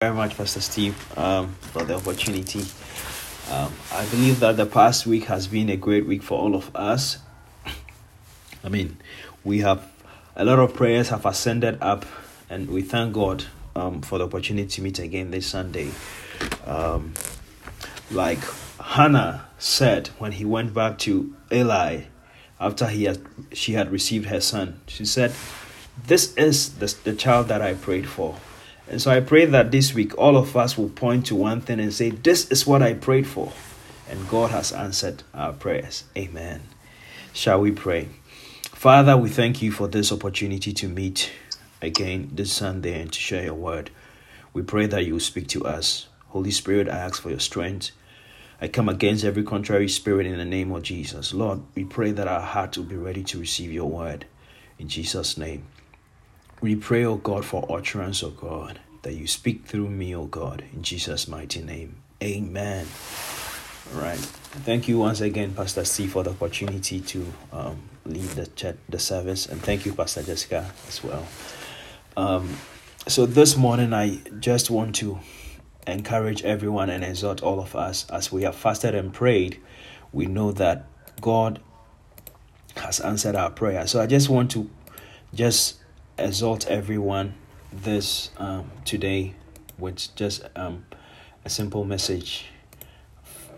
very much, Pastor Steve, um, for the opportunity. Um, I believe that the past week has been a great week for all of us. I mean, we have a lot of prayers have ascended up, and we thank God um, for the opportunity to meet again this Sunday. Um, like Hannah said when he went back to Eli after he had, she had received her son, she said, "This is the, the child that I prayed for." And so I pray that this week all of us will point to one thing and say, This is what I prayed for. And God has answered our prayers. Amen. Shall we pray? Father, we thank you for this opportunity to meet again this Sunday and to share your word. We pray that you will speak to us. Holy Spirit, I ask for your strength. I come against every contrary spirit in the name of Jesus. Lord, we pray that our hearts will be ready to receive your word. In Jesus' name. We pray, O God, for utterance, O God, that you speak through me, O God, in Jesus' mighty name. Amen. All right. Thank you once again, Pastor C, for the opportunity to um, lead the chat, the service, and thank you, Pastor Jessica, as well. Um, so this morning, I just want to encourage everyone and exhort all of us as we have fasted and prayed. We know that God has answered our prayer. So I just want to just exhort everyone this um, today with just um, a simple message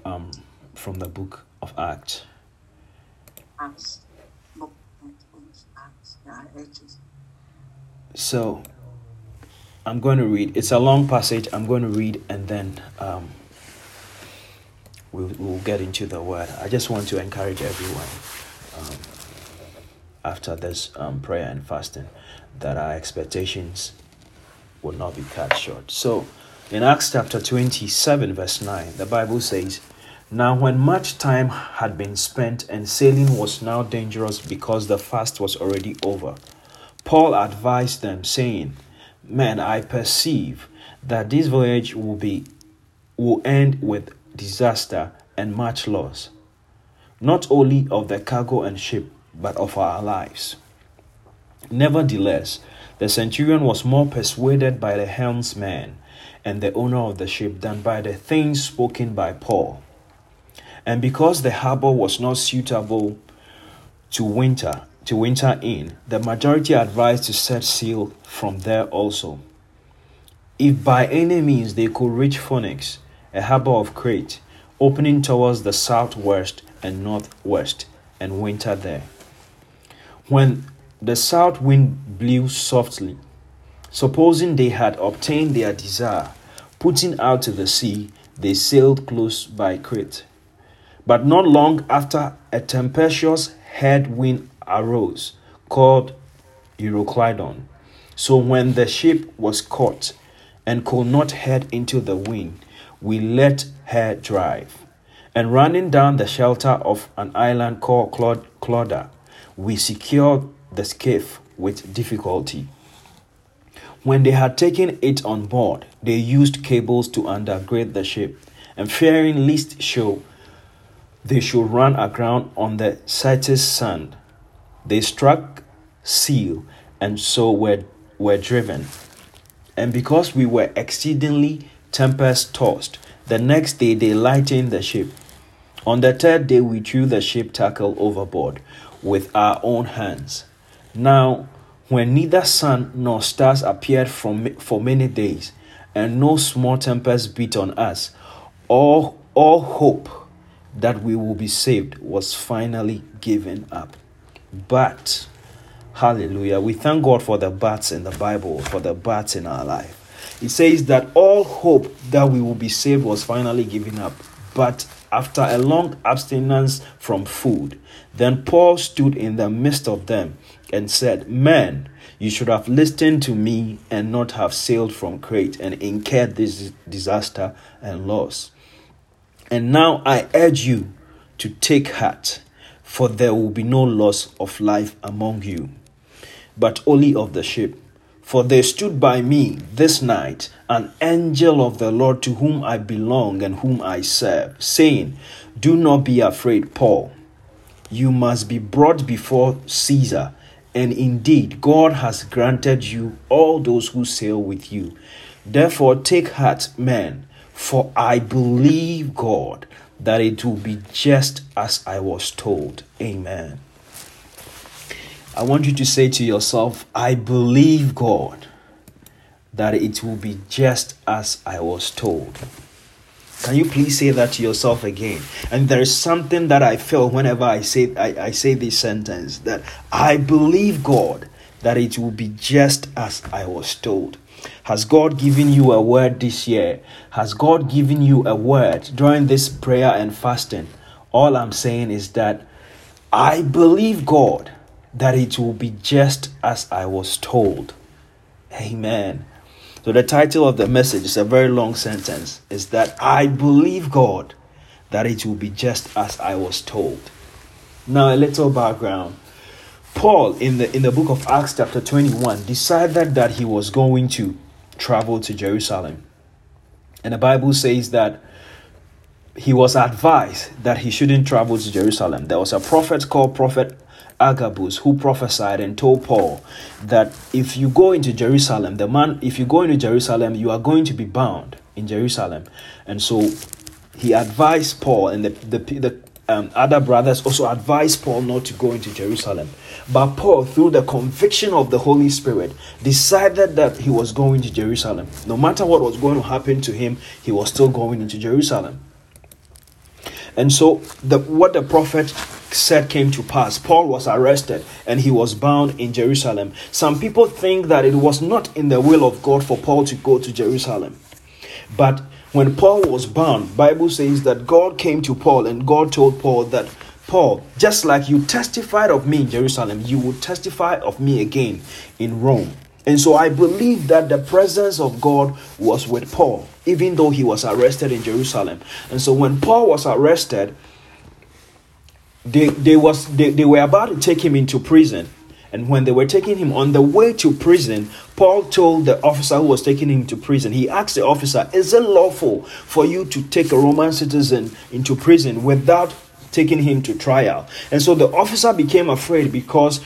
um, from the book of Acts. So I'm going to read. It's a long passage. I'm going to read and then um, we'll, we'll get into the word. I just want to encourage everyone um, after this um, prayer and fasting that our expectations will not be cut short. So, in Acts chapter 27, verse 9, the Bible says, Now, when much time had been spent and sailing was now dangerous because the fast was already over, Paul advised them, saying, Men, I perceive that this voyage will be will end with disaster and much loss, not only of the cargo and ship, but of our lives. Nevertheless, the centurion was more persuaded by the helmsman and the owner of the ship than by the things spoken by Paul. And because the harbor was not suitable to winter, to winter in, the majority advised to set sail from there also. If by any means they could reach Phoenix, a harbor of Crete, opening towards the southwest and northwest, and winter there. When the south wind blew softly. Supposing they had obtained their desire, putting out to the sea, they sailed close by Crete. But not long after, a tempestuous headwind arose, called Euroclydon. So when the ship was caught and could not head into the wind, we let her drive. And running down the shelter of an island called Clauda, we secured the skiff with difficulty. When they had taken it on board, they used cables to undergird the ship, and fearing lest show they should run aground on the Syrtis sand, they struck seal and so were, were driven. And because we were exceedingly tempest tossed, the next day they lightened the ship. On the third day we threw the ship tackle overboard with our own hands now, when neither sun nor stars appeared from, for many days, and no small tempest beat on us, all, all hope that we will be saved was finally given up. But, hallelujah, we thank God for the bats in the Bible, for the bats in our life. It says that all hope that we will be saved was finally given up. But after a long abstinence from food, then Paul stood in the midst of them and said, Men, you should have listened to me and not have sailed from Crete and incurred this disaster and loss. And now I urge you to take heart, for there will be no loss of life among you, but only of the ship. For there stood by me this night an angel of the Lord to whom I belong and whom I serve, saying, Do not be afraid, Paul. You must be brought before Caesar and indeed, God has granted you all those who sail with you Therefore, take heart, men, for I believe God that it will be just as I was told. Amen. I want you to say to yourself, I believe God that it will be just as I was told. Can you please say that to yourself again? And there is something that I feel whenever I say I, I say this sentence that I believe God that it will be just as I was told. Has God given you a word this year? Has God given you a word during this prayer and fasting? All I'm saying is that I believe God that it will be just as I was told. Amen. So, the title of the message is a very long sentence is that I believe God that it will be just as I was told. Now, a little background. Paul in the in the book of Acts chapter 21 decided that he was going to travel to Jerusalem. And the Bible says that he was advised that he shouldn't travel to Jerusalem. There was a prophet called Prophet Agabus who prophesied and told Paul that if you go into Jerusalem, the man, if you go into Jerusalem, you are going to be bound in Jerusalem. And so he advised Paul and the, the, the um, other brothers also advised Paul not to go into Jerusalem. But Paul, through the conviction of the Holy Spirit, decided that he was going to Jerusalem. No matter what was going to happen to him, he was still going into Jerusalem. And so, the, what the prophet said came to pass. Paul was arrested and he was bound in Jerusalem. Some people think that it was not in the will of God for Paul to go to Jerusalem. But when Paul was bound, Bible says that God came to Paul and God told Paul that Paul, just like you testified of me in Jerusalem, you will testify of me again in Rome. And so I believe that the presence of God was with Paul, even though he was arrested in Jerusalem. And so when Paul was arrested, they, they, was, they, they were about to take him into prison. And when they were taking him on the way to prison, Paul told the officer who was taking him to prison, he asked the officer, Is it lawful for you to take a Roman citizen into prison without taking him to trial? And so the officer became afraid because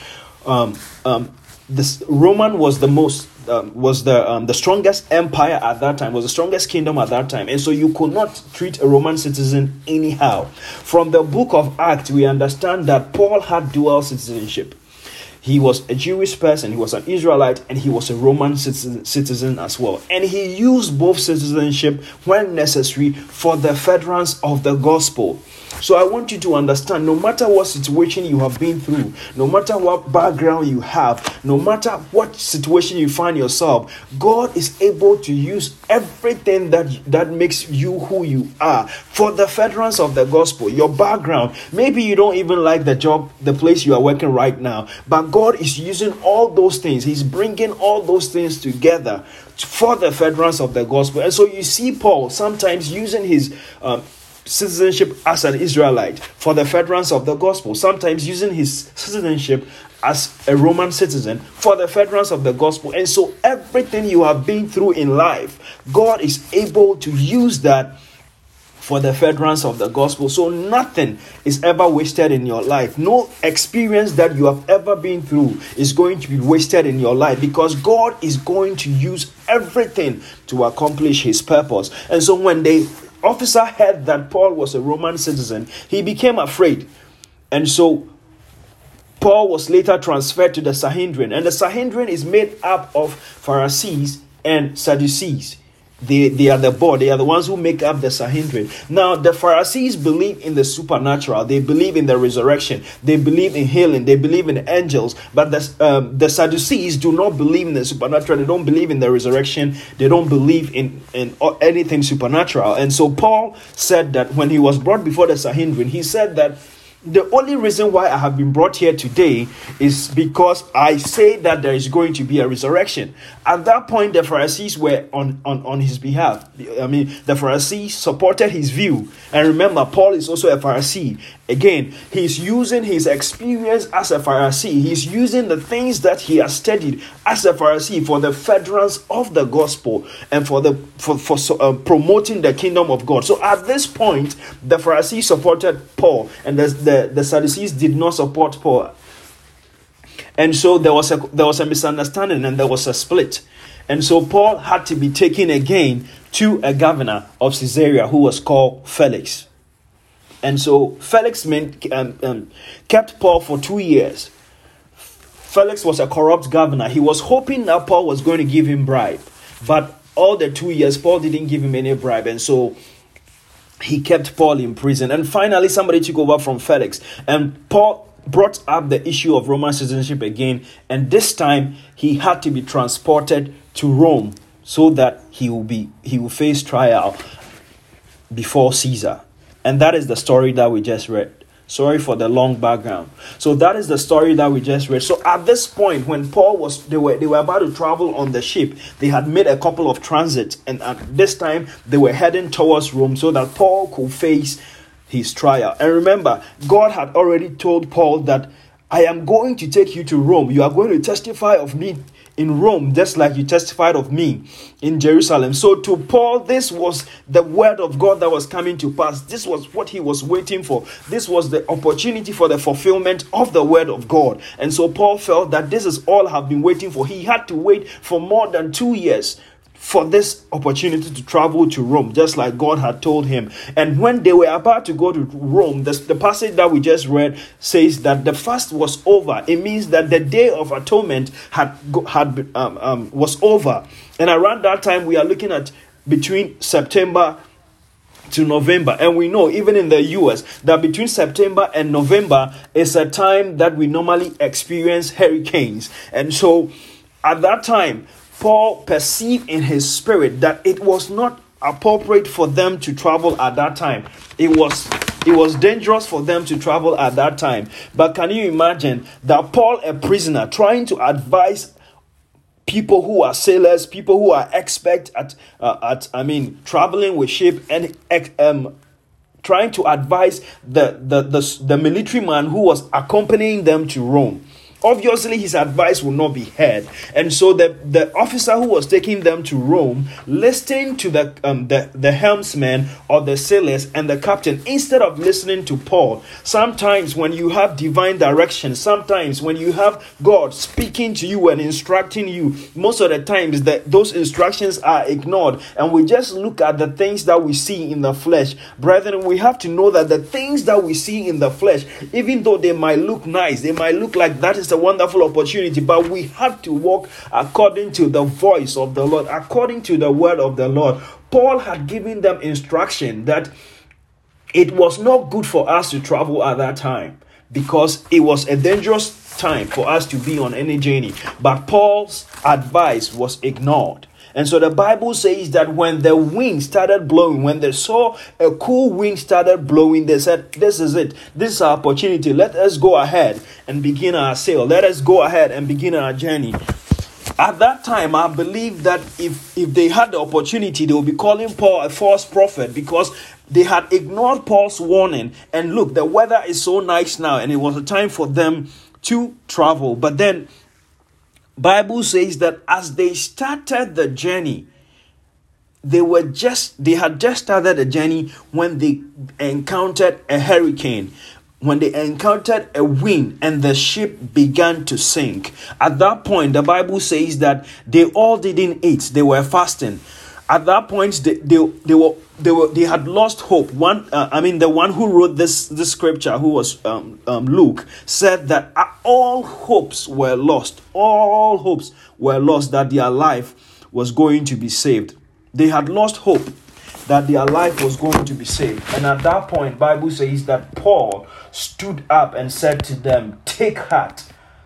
um, um, this Roman was the most um, was the um, the strongest empire at that time, was the strongest kingdom at that time, and so you could not treat a Roman citizen anyhow. From the book of Acts, we understand that Paul had dual citizenship. He was a Jewish person, he was an Israelite, and he was a Roman citizen, citizen as well. And he used both citizenship when necessary for the furtherance of the gospel. So I want you to understand no matter what situation you have been through, no matter what background you have, no matter what situation you find yourself, God is able to use everything that that makes you who you are for the furtherance of the gospel. Your background, maybe you don't even like the job, the place you are working right now, but God is using all those things. He's bringing all those things together for the furtherance of the gospel. And so you see Paul sometimes using his um, citizenship as an Israelite for the furtherance of the gospel, sometimes using his citizenship as a Roman citizen for the furtherance of the gospel. And so, everything you have been through in life, God is able to use that for the furtherance of the gospel. So, nothing is ever wasted in your life. No experience that you have ever been through is going to be wasted in your life because God is going to use everything to accomplish his purpose. And so, when they officer heard that Paul was a Roman citizen, he became afraid. And so Paul was later transferred to the Sanhedrin. And the Sanhedrin is made up of Pharisees and Sadducees. They, they are the board, they are the ones who make up the Sanhedrin. Now, the Pharisees believe in the supernatural, they believe in the resurrection, they believe in healing, they believe in angels, but the, um, the Sadducees do not believe in the supernatural, they don't believe in the resurrection, they don't believe in, in anything supernatural. And so, Paul said that when he was brought before the Sanhedrin, he said that the only reason why I have been brought here today is because I say that there is going to be a resurrection. At that point, the Pharisees were on, on, on his behalf. I mean, the Pharisees supported his view. And remember, Paul is also a Pharisee. Again, he's using his experience as a Pharisee, he's using the things that he has studied as a Pharisee for the furtherance of the gospel and for the for, for uh, promoting the kingdom of God. So at this point, the Pharisees supported Paul, and the, the, Sadducees did not support Paul. And so there was a there was a misunderstanding and there was a split. And so Paul had to be taken again to a governor of Caesarea who was called Felix. And so Felix um, um, kept Paul for two years. Felix was a corrupt governor. He was hoping that Paul was going to give him bribe, but all the two years Paul didn't give him any bribe, and so he kept Paul in prison. And finally, somebody took over from Felix, and Paul brought up the issue of Roman citizenship again, and this time he had to be transported to Rome so that he will be he will face trial before Caesar. And that is the story that we just read. Sorry for the long background. So that is the story that we just read. So at this point, when Paul was they were they were about to travel on the ship, they had made a couple of transits, and at this time they were heading towards Rome so that Paul could face his trial. And remember, God had already told Paul that I am going to take you to Rome. You are going to testify of me in Rome, just like you testified of me in Jerusalem. So, to Paul, this was the word of God that was coming to pass. This was what he was waiting for. This was the opportunity for the fulfillment of the word of God. And so, Paul felt that this is all I've been waiting for. He had to wait for more than two years for this opportunity to travel to Rome, just like God had told him. And when they were about to go to Rome, the, the passage that we just read says that the fast was over. It means that the day of atonement had had um, um, was over. And around that time, we are looking at between September to November. And we know, even in the US, that between September and November is a time that we normally experience hurricanes. And so at that time, Paul perceived in his spirit that it was not appropriate for them to travel at that time. It was it was dangerous for them to travel at that time. But can you imagine that Paul, a prisoner, trying to advise people who are sailors, people who are expert at uh, at I mean traveling with ship and um, trying to advise the, the the the military man who was accompanying them to Rome obviously his advice will not be heard. And so the, the officer who was taking them to rome listened to the, um, the, the helmsman or the sailors and the captain instead of listening to paul. Sometimes when you have divine direction sometimes when you have god speaking to you and instructing you most of the times that those instructions are ignored. And we just look at the things that we see in the flesh. Brethren we have to know that the things that we see in the flesh even though they might look nice they might look like that is a wonderful opportunity, but we have to walk according to the voice of the Lord, according to the word of the Lord. Paul had given them instruction that it was not good for us to travel at that time because it was a dangerous time for us to be on any journey. But Paul's advice was ignored. And so the Bible says that when the wind started blowing, when they saw a cool wind started blowing, they said, This is it. This is our opportunity. Let us go ahead and begin our sail. Let us go ahead and begin our journey. At that time, I believe that if, if they had the opportunity, they would be calling Paul a false prophet because they had ignored Paul's warning. And look, the weather is so nice now, and it was a time for them to travel. But then Bible says that as they started the journey, they were just they had just started the journey when they encountered a hurricane. When they encountered a wind and the ship began to sink. At that point the bible says that they all didn't eat. They were fasting at that point they, they, they were they were they had lost hope. One uh, i mean the one who wrote this this scripture who was um, um, luke said that uh, all hopes were lost. All hopes were lost that their life was going to be saved. They had lost hope that their life was going to be saved. And at that point bible says that paul stood up and said to them take heart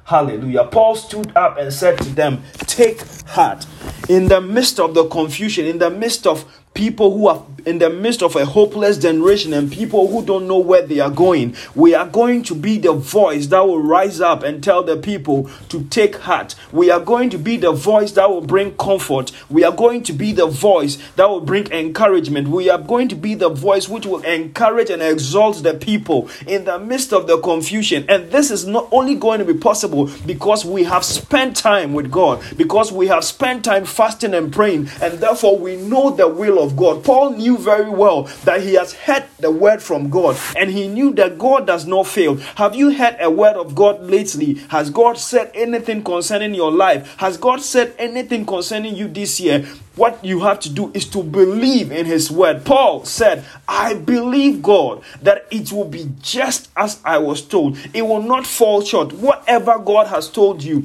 Hallelujah. Paul stood up and said to them, Take heart. In the midst of the confusion, in the midst of people who are in the midst of a hopeless generation and people who don't know where they are going, we are going to be the voice that will rise up and tell the people to take heart. We are going to be the voice that will bring comfort. We are going to be the voice that will bring encouragement. We are going to be the voice which will encourage and exalt the people in the midst of the confusion. And this is not only going to be possible because we have spent time with God, because we have spent time fasting and praying, and therefore we know the will of God. Paul knew very well that he has heard the word from God and he knew that God does not fail. Have you heard a word of God lately? Has God said anything concerning your life? Has God said anything concerning you this year? What you have to do is to believe in his word. Paul said, I believe God that it will be just as I was told. It will not fall short. Whatever God has told you,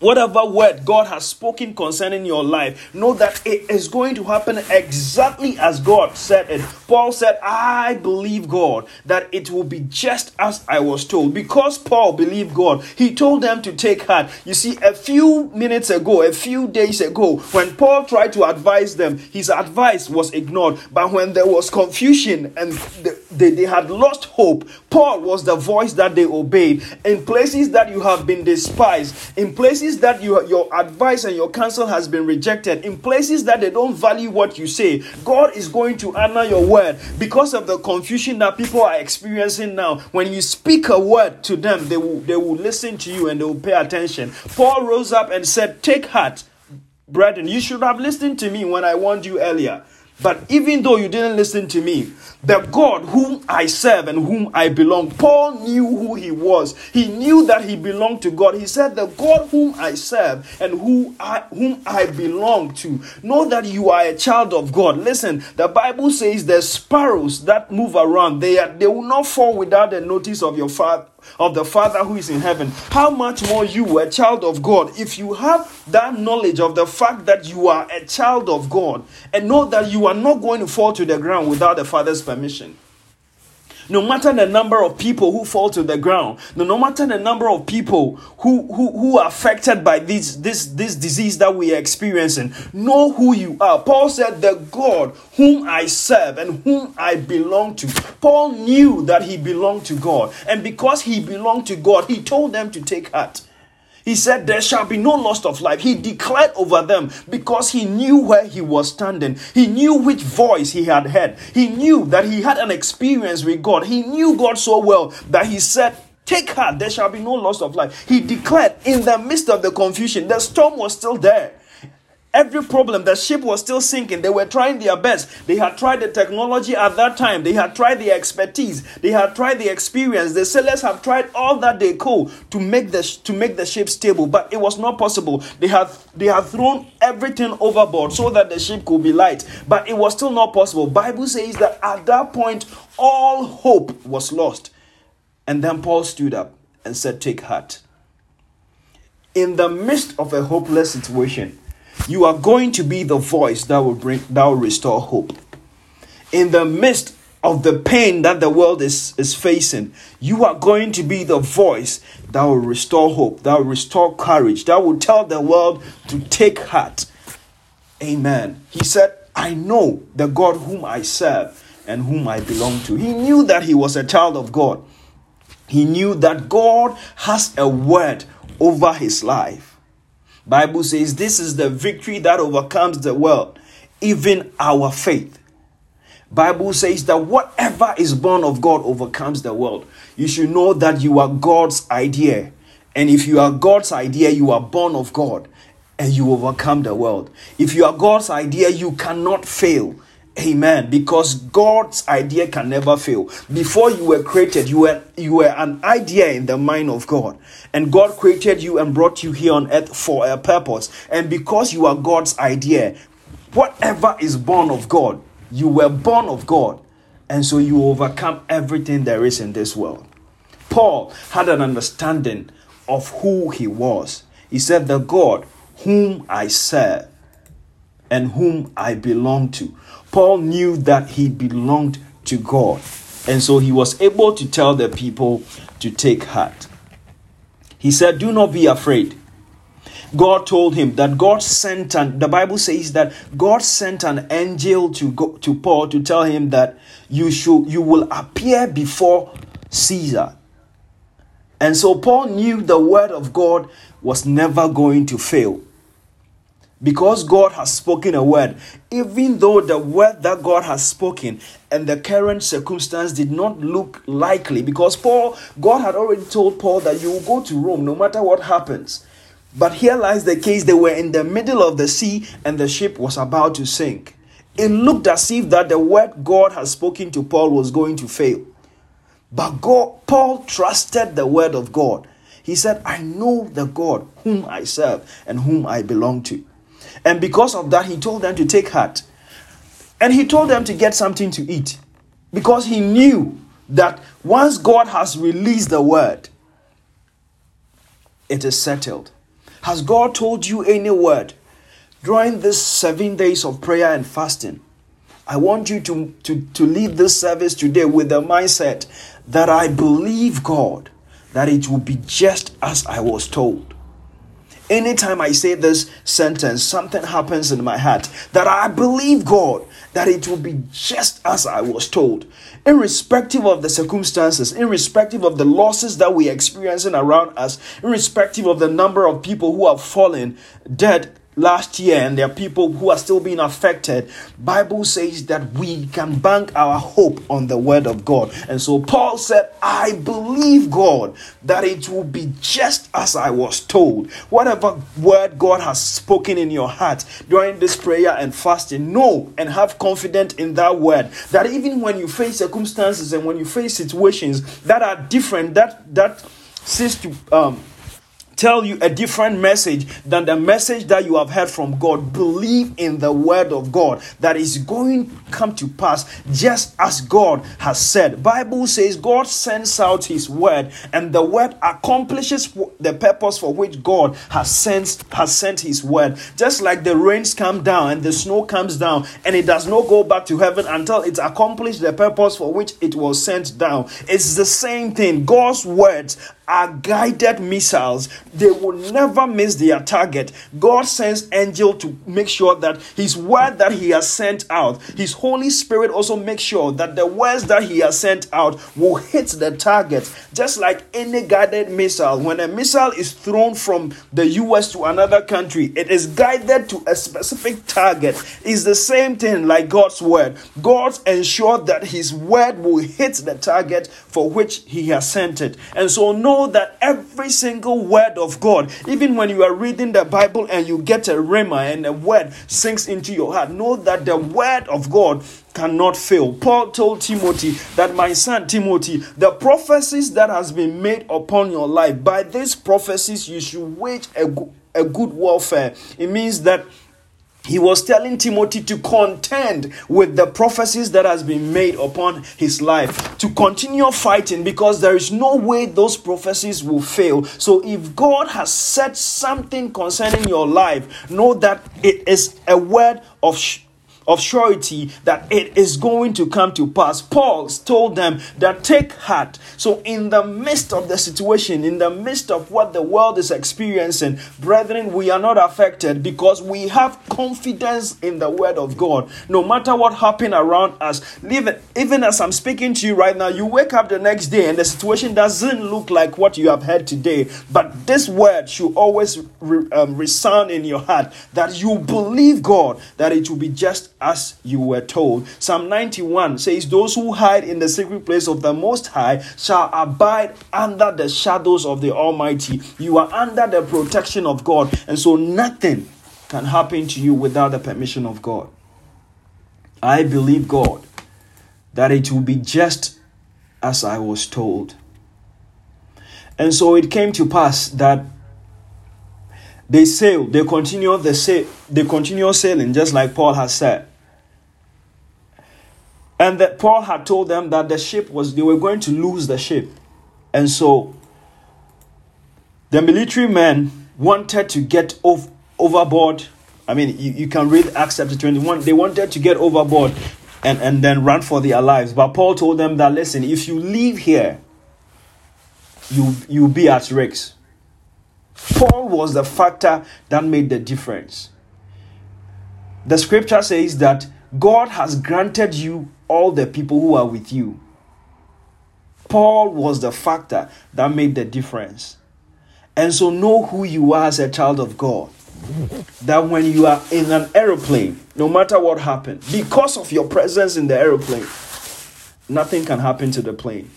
Whatever word God has spoken concerning your life, know that it is going to happen exactly as God said it. Paul said, I believe God that it will be just as I was told. Because Paul believed God, he told them to take heart. You see, a few minutes ago, a few days ago, when Paul tried to advise them, his advice was ignored. But when there was confusion and they, they had lost hope, Paul was the voice that they obeyed. In places that you have been despised, in places places that you, your advice and your counsel has been rejected, in places that they don't value what you say, God is going to honor your word because of the confusion that people are experiencing now. When you speak a word to them, they will, they will listen to you and they will pay attention. Paul rose up and said, Take heart, brethren. You should have listened to me when I warned you earlier. But even though you didn't listen to me, the God whom I serve and whom I belong, Paul knew who he was. He knew that he belonged to God. He said, The God whom I serve and who I, whom I belong to. Know that you are a child of God. Listen, the Bible says the sparrows that move around, they, are, they will not fall without the notice of your father of the Father who is in heaven, how much more you, a child of God, if you have that knowledge of the fact that you are a child of God and know that you are not going to fall to the ground without the Father's permission. No matter the number of people who fall to the ground, no, no matter the number of people who, who, who are affected by this, this, this disease that we are experiencing, know who you are. Paul said, The God whom I serve and whom I belong to. Paul knew that he belonged to God. And because he belonged to God, he told them to take heart. He said, There shall be no loss of life. He declared over them because he knew where he was standing. He knew which voice he had heard. He knew that he had an experience with God. He knew God so well that he said, Take heart, there shall be no loss of life. He declared in the midst of the confusion, the storm was still there. Every problem, the ship was still sinking. They were trying their best. They had tried the technology at that time. They had tried the expertise. They had tried the experience. The sailors have tried all that they could to make the to make the ship stable, but it was not possible. They had they had thrown everything overboard so that the ship could be light, but it was still not possible. Bible says that at that point all hope was lost. And then Paul stood up and said, "Take heart." In the midst of a hopeless situation, you are going to be the voice that will bring that will restore hope. In the midst of the pain that the world is, is facing, you are going to be the voice that will restore hope, that will restore courage, that will tell the world to take heart. Amen. He said, I know the God whom I serve and whom I belong to. He knew that he was a child of God. He knew that God has a word over his life. Bible says this is the victory that overcomes the world, even our faith. Bible says that whatever is born of God overcomes the world. You should know that you are God's idea. And if you are God's idea, you are born of God and you overcome the world. If you are God's idea, you cannot fail. Amen. Because God's idea can never fail. Before you were created, you were you were an idea in the mind of God. And God created you and brought you here on earth for a purpose. And because you are God's idea, whatever is born of God, you were born of God. And so you overcome everything there is in this world. Paul had an understanding of who he was. He said, The God whom I serve and whom I belong to. Paul knew that he belonged to God. And so he was able to tell the people to take heart. He said, Do not be afraid. God told him that God sent an the Bible says that God sent an angel to go to Paul to tell him that you should you will appear before Caesar. And so Paul knew the word of God was never going to fail because God has spoken a word, even though the word that God has spoken and the current circumstance did not look likely, because Paul, God had already told Paul that you will go to Rome no matter what happens. But here lies the case they were in the middle of the sea and the ship was about to sink. it looked as if that the word God has spoken to Paul was going to fail. But God, Paul trusted the word of God. He said, I know the God whom I serve and whom I belong to. And because of that, he told them to take heart. And he told them to get something to eat because he knew that once God has released the word, it is settled. Has God told you any word during this seven days of prayer and fasting? I want you to, to, to leave this service today with the mindset that I believe God, that it will be just as I was told. Anytime I say this sentence, something happens in my heart that I believe God that it will be just as I was told, irrespective of the circumstances, irrespective of the losses that we are experiencing around us, irrespective of the number of people who have fallen dead last year and there are people who are still being affected bible says that we can bank our hope on the word of god. And so paul said i believe god that it will be just as i was told. Whatever word god has spoken in your heart during this prayer and fasting know and have confidence in that word that even when you face circumstances and when you face situations that are different that that seems to um tell you a different message than the message that you have heard from God, believe in the word of God that is going to come to pass just as God has said. Bible says God sends out his word and the word accomplishes the purpose for which God has sent has sent his word. Just like the rains come down and the snow comes down and it does not go back to heaven until it accomplished the purpose for which it was sent down. It's the same thing. God's words are guided missiles. They will never miss their target. God sends angel to make sure that his word that he has sent out, his Holy Spirit also makes sure that the words that he has sent out will hit the target. Just like any guided missile, when a missile is thrown from the US to another country, it is guided to a specific target. It's the same thing like God's word. God ensures that his word will hit the target for which he has sent it. And so no know that every single word of God, even when you are reading the Bible and you get a rhema and a word sinks into your heart, know that the word of God cannot fail. Paul told Timothy that my son Timothy, the prophecies that has been made upon your life, by these prophecies you should wage a, a good warfare. It means that he was telling Timothy to contend with the prophecies that has been made upon his life, to continue fighting because there is no way those prophecies will fail. So if God has said something concerning your life, know that it is a word of sh- of surety that it is going to come to pass. Paul told them that take heart. So, in the midst of the situation, in the midst of what the world is experiencing, brethren, we are not affected because we have confidence in the word of God. No matter what happened around us, even, even as I'm speaking to you right now, you wake up the next day and the situation doesn't look like what you have heard today. But this word should always re, um, resound in your heart that you believe God that it will be just as you were told. Psalm 91 says, Those who hide in the secret place of the Most High shall abide under the shadows of the Almighty. You are under the protection of God, and so nothing can happen to you without the permission of God. I believe God that it will be just as I was told. And so it came to pass that they sailed, they continue the sail, they continue sailing, just like Paul has said. And that Paul had told them that the ship was, they were going to lose the ship. And so the military men wanted to get off, overboard. I mean, you, you can read Acts chapter 21. They wanted to get overboard and, and then run for their lives. But Paul told them that, listen, if you leave here, you, you'll be at risk. Paul was the factor that made the difference. The scripture says that God has granted you all the people who are with you. Paul was the factor that made the difference. And so know who you are as a child of God. That when you are in an aeroplane, no matter what happens, because of your presence in the aeroplane, nothing can happen to the plane.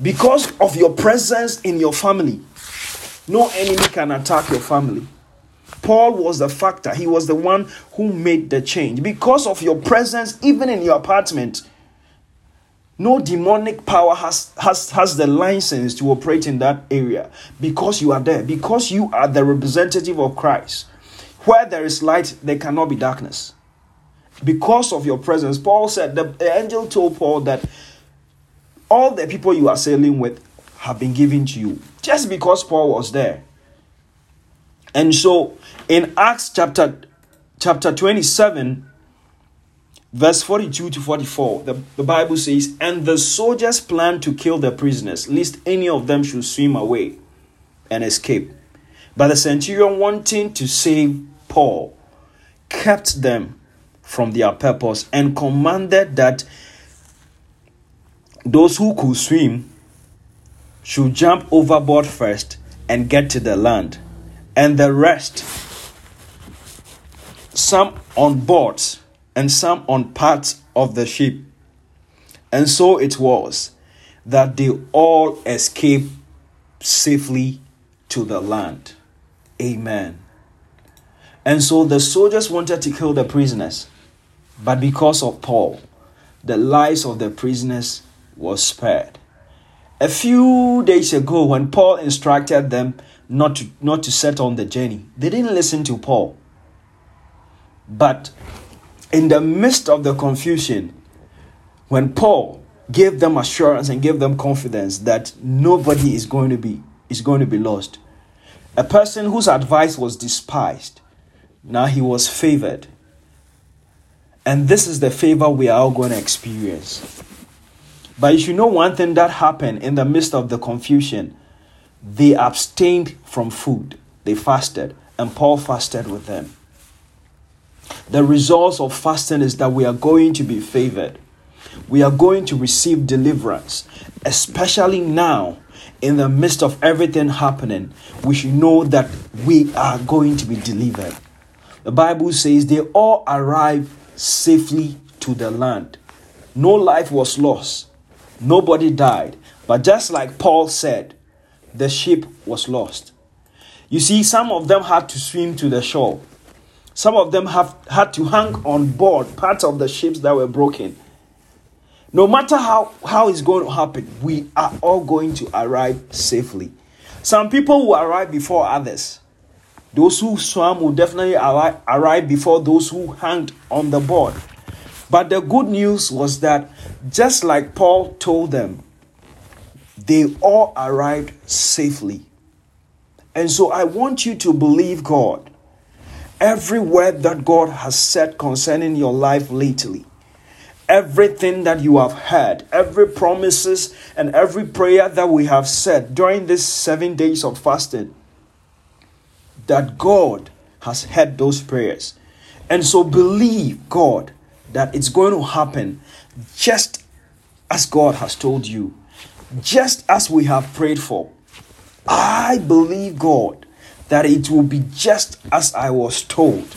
Because of your presence in your family, no enemy can attack your family. Paul was the factor. He was the one who made the change. Because of your presence, even in your apartment, no demonic power has, has, has the license to operate in that area because you are there, because you are the representative of Christ. Where there is light, there cannot be darkness. Because of your presence, Paul said, the, the angel told Paul that all the people you are sailing with have been given to you just because Paul was there. And so in Acts chapter chapter 27 verse 42 to 44 the, the bible says and the soldiers planned to kill the prisoners lest any of them should swim away and escape. But the centurion wanting to save paul kept them from their purpose and commanded that those who could swim should jump overboard first and get to the land and the rest some on boards and some on parts of the ship. And so it was that they all escaped safely to the land. Amen. And so the soldiers wanted to kill the prisoners, but because of Paul, the lives of the prisoners was spared. A few days ago, when Paul instructed them not to, not to set on the journey, they didn't listen to Paul. But in the midst of the confusion, when Paul gave them assurance and gave them confidence that nobody is going to be is going to be lost, a person whose advice was despised, now he was favored. And this is the favor we are all going to experience. But you should know one thing that happened in the midst of the confusion. They abstained from food, they fasted, and Paul fasted with them. The results of fasting is that we are going to be favored. We are going to receive deliverance, especially now in the midst of everything happening. We should know that we are going to be delivered. The Bible says they all arrived safely to the land. No life was lost, nobody died. But just like Paul said, the ship was lost. You see, some of them had to swim to the shore. Some of them have had to hang on board parts of the ships that were broken. No matter how, how it's going to happen, we are all going to arrive safely. Some people will arrive before others. Those who swam will definitely arrive, arrive before those who hanged on the board. But the good news was that just like Paul told them, they all arrived safely. And so I want you to believe God every word that God has said concerning your life lately, everything that you have heard, every promises and every prayer that we have said during these seven days of fasting, that God has heard those prayers. And so believe God that it's going to happen just as God has told you, just as we have prayed for. I believe God that it will be just as I was told.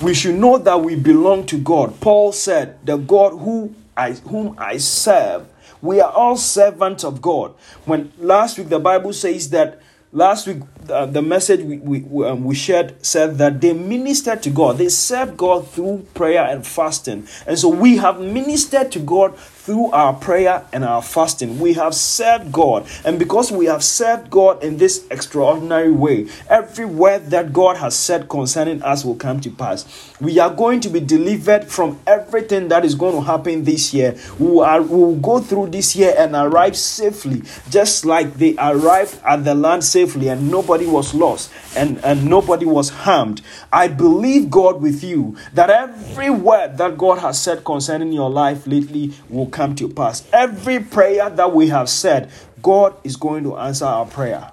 We should know that we belong to God. Paul said, The God who I, whom I serve, we are all servants of God. When last week the Bible says that last week uh, the message we, we, um, we shared said that they ministered to god they served god through prayer and fasting and so we have ministered to god through our prayer and our fasting, we have served God. And because we have served God in this extraordinary way, every word that God has said concerning us will come to pass. We are going to be delivered from everything that is going to happen this year. We will, we will go through this year and arrive safely, just like they arrived at the land safely and nobody was lost and, and nobody was harmed. I believe God with you that every word that God has said concerning your life lately will come to pass. Every prayer that we have said, God is going to answer our prayer.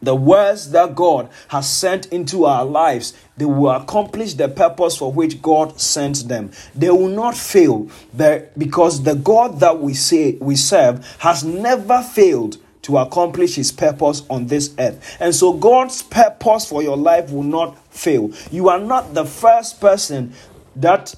The words that God has sent into our lives, they will accomplish the purpose for which God sent them. They will not fail because the God that we say we serve has never failed to accomplish his purpose on this earth. And so God's purpose for your life will not fail. You are not the first person that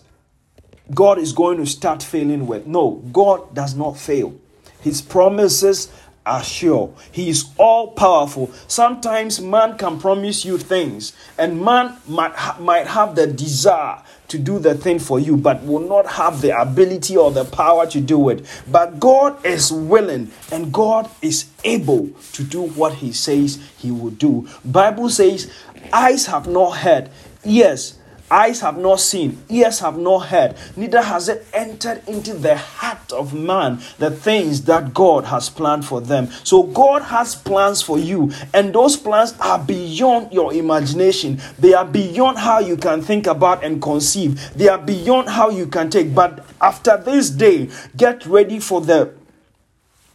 God is going to start failing with. No, God does not fail. His promises are sure. He is all powerful. Sometimes man can promise you things, and man might, ha- might have the desire to do the thing for you, but will not have the ability or the power to do it. But God is willing, and God is able to do what He says He will do. Bible says, "Eyes have not heard, ears Eyes have not seen, ears have not heard, neither has it entered into the heart of man the things that God has planned for them. So, God has plans for you, and those plans are beyond your imagination. They are beyond how you can think about and conceive, they are beyond how you can take. But after this day, get ready for the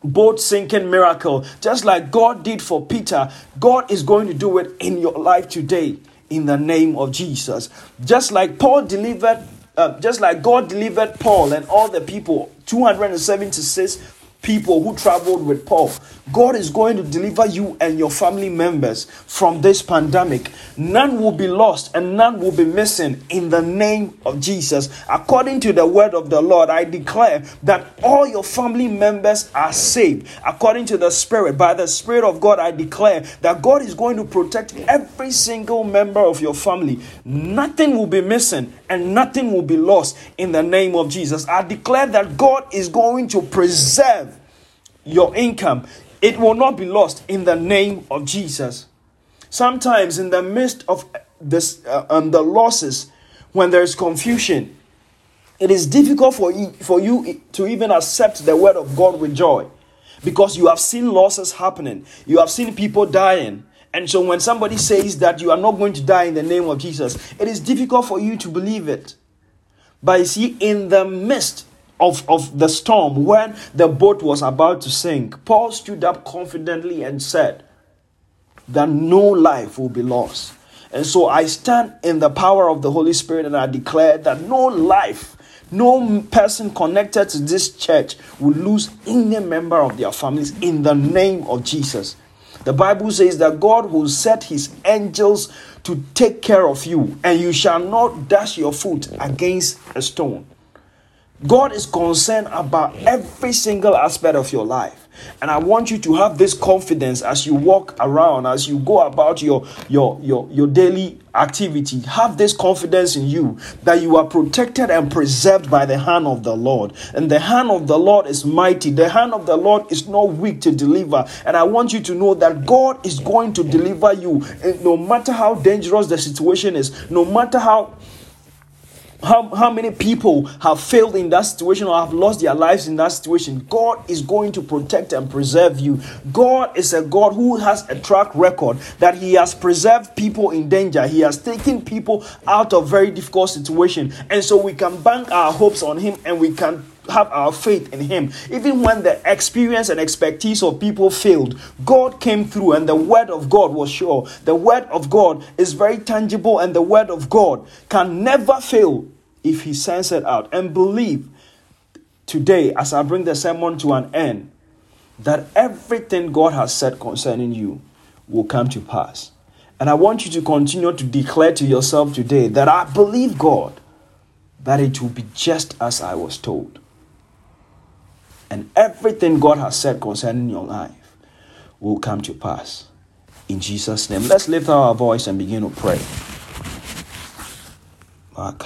boat sinking miracle. Just like God did for Peter, God is going to do it in your life today in the name of Jesus. Just like Paul delivered, uh, just like God delivered Paul and all the people, 276 people who traveled with Paul. God is going to deliver you and your family members from this pandemic. None will be lost and none will be missing in the name of Jesus. According to the word of the Lord, I declare that all your family members are saved. According to the Spirit, by the Spirit of God, I declare that God is going to protect every single member of your family. Nothing will be missing and nothing will be lost in the name of Jesus. I declare that God is going to preserve your income. It will not be lost in the name of Jesus. Sometimes, in the midst of this, uh, um, the losses, when there is confusion, it is difficult for you, for you to even accept the word of God with joy because you have seen losses happening, you have seen people dying. And so, when somebody says that you are not going to die in the name of Jesus, it is difficult for you to believe it. But you see, in the midst of, of the storm, when the boat was about to sink, Paul stood up confidently and said that no life will be lost. And so I stand in the power of the Holy Spirit and I declare that no life, no person connected to this church will lose any member of their families in the name of Jesus. The Bible says that God will set his angels to take care of you, and you shall not dash your foot against a stone. God is concerned about every single aspect of your life. And I want you to have this confidence as you walk around, as you go about your, your, your, your daily activity. Have this confidence in you that you are protected and preserved by the hand of the Lord. And the hand of the Lord is mighty. The hand of the Lord is not weak to deliver. And I want you to know that God is going to deliver you eh, no matter how dangerous the situation is, no matter how how, how many people have failed in that situation or have lost their lives in that situation? God is going to protect and preserve you. God is a God who has a track record that He has preserved people in danger. He has taken people out of very difficult situation, and so we can bank our hopes on Him and we can have our faith in him even when the experience and expertise of people failed god came through and the word of god was sure the word of god is very tangible and the word of god can never fail if he sends it out. And believe today, as I bring the sermon to an end, that everything God has said concerning you will come to pass. And I want you to continue to declare to yourself today that I believe God, that it will be just as I was told. And everything God has said concerning your life will come to pass. In Jesus' name, let's lift our voice and begin to pray.